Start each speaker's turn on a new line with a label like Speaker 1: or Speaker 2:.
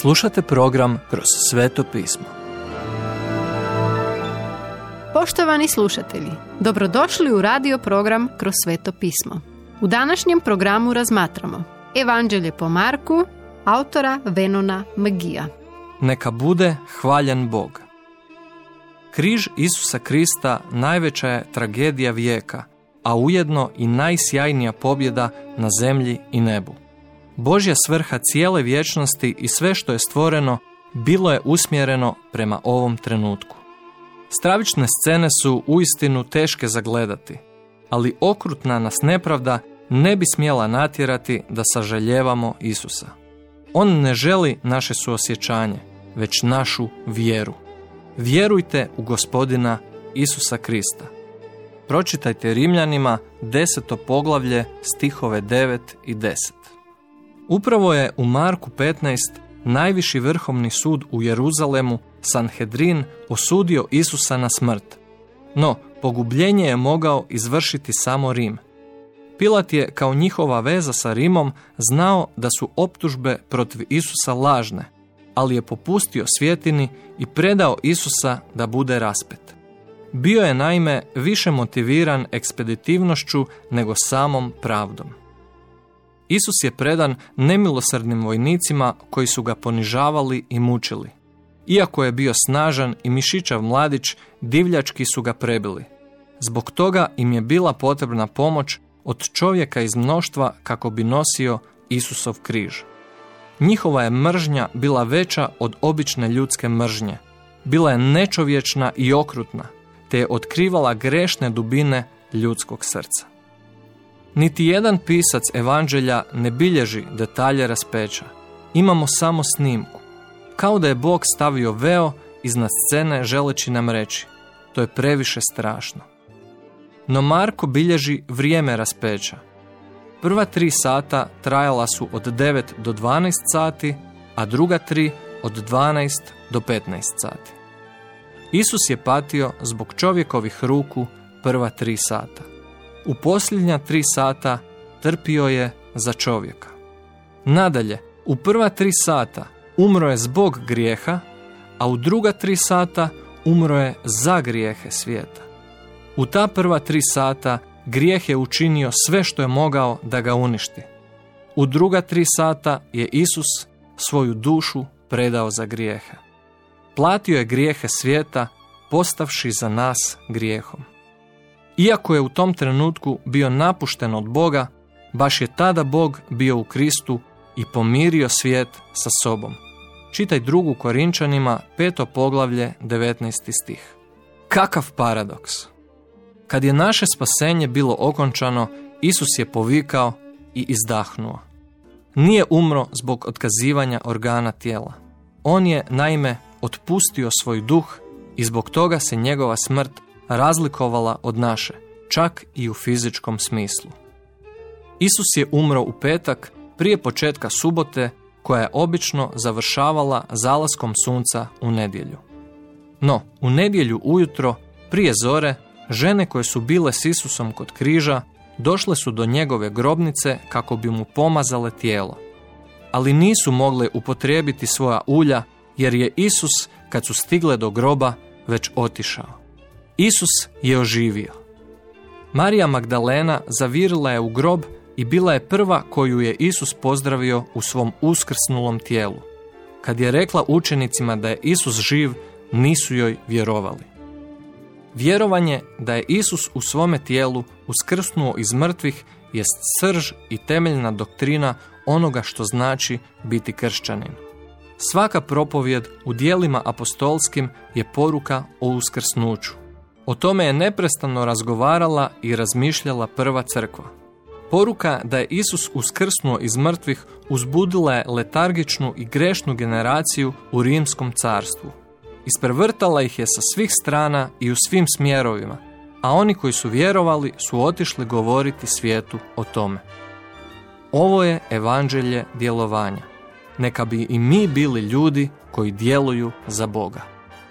Speaker 1: Slušate program Kroz sveto pismo.
Speaker 2: Poštovani slušatelji, dobrodošli u radio program Kroz sveto pismo. U današnjem programu razmatramo Evanđelje po Marku, autora Venona Magija.
Speaker 1: Neka bude hvaljen Bog. Križ Isusa Krista najveća je tragedija vijeka, a ujedno i najsjajnija pobjeda na zemlji i nebu. Božja svrha cijele vječnosti i sve što je stvoreno bilo je usmjereno prema ovom trenutku. Stravične scene su uistinu teške zagledati, ali okrutna nas nepravda ne bi smjela natjerati da sažaljevamo Isusa. On ne želi naše suosjećanje, već našu vjeru. Vjerujte u gospodina Isusa Krista. Pročitajte Rimljanima deseto poglavlje stihove 9 i 10. Upravo je u Marku 15 najviši vrhovni sud u Jeruzalemu Sanhedrin osudio Isusa na smrt. No, pogubljenje je mogao izvršiti samo Rim. Pilat je kao njihova veza sa Rimom znao da su optužbe protiv Isusa lažne, ali je popustio svjetini i predao Isusa da bude raspet. Bio je naime više motiviran ekspeditivnošću nego samom pravdom. Isus je predan nemilosrdnim vojnicima koji su ga ponižavali i mučili. Iako je bio snažan i mišićav mladić, divljački su ga prebili. Zbog toga im je bila potrebna pomoć od čovjeka iz mnoštva kako bi nosio Isusov križ. Njihova je mržnja bila veća od obične ljudske mržnje. Bila je nečovječna i okrutna, te je otkrivala grešne dubine ljudskog srca. Niti jedan pisac evanđelja ne bilježi detalje raspeća. Imamo samo snimku. Kao da je Bog stavio veo iznad scene želeći nam reći. To je previše strašno. No Marko bilježi vrijeme raspeća. Prva tri sata trajala su od 9 do 12 sati, a druga tri od 12 do 15 sati. Isus je patio zbog čovjekovih ruku prva tri sata. U posljednja tri sata trpio je za čovjeka. Nadalje, u prva tri sata umro je zbog grijeha, a u druga tri sata umro je za grijehe svijeta. U ta prva tri sata grijeh je učinio sve što je mogao da ga uništi. U druga tri sata je Isus svoju dušu predao za grijehe. Platio je grijehe svijeta, postavši za nas grijehom. Iako je u tom trenutku bio napušten od Boga, baš je tada Bog bio u Kristu i pomirio svijet sa sobom. Čitaj drugu Korinčanima, peto poglavlje, 19. stih. Kakav paradoks! Kad je naše spasenje bilo okončano, Isus je povikao i izdahnuo. Nije umro zbog otkazivanja organa tijela. On je, naime, otpustio svoj duh i zbog toga se njegova smrt razlikovala od naše, čak i u fizičkom smislu. Isus je umro u petak prije početka subote koja je obično završavala zalaskom sunca u nedjelju. No, u nedjelju ujutro, prije zore, žene koje su bile s Isusom kod križa došle su do njegove grobnice kako bi mu pomazale tijelo. Ali nisu mogle upotrijebiti svoja ulja jer je Isus kad su stigle do groba već otišao. Isus je oživio. Marija Magdalena zavirila je u grob i bila je prva koju je Isus pozdravio u svom uskrsnulom tijelu. Kad je rekla učenicima da je Isus živ, nisu joj vjerovali. Vjerovanje da je Isus u svome tijelu uskrsnuo iz mrtvih jest srž i temeljna doktrina onoga što znači biti kršćanin. Svaka propovjed u dijelima apostolskim je poruka o uskrsnuću. O tome je neprestano razgovarala i razmišljala prva crkva. Poruka da je Isus uskrsnuo iz mrtvih uzbudila je letargičnu i grešnu generaciju u rimskom carstvu. Isprevrtala ih je sa svih strana i u svim smjerovima, a oni koji su vjerovali su otišli govoriti svijetu o tome. Ovo je evanđelje djelovanja. Neka bi i mi bili ljudi koji djeluju za Boga.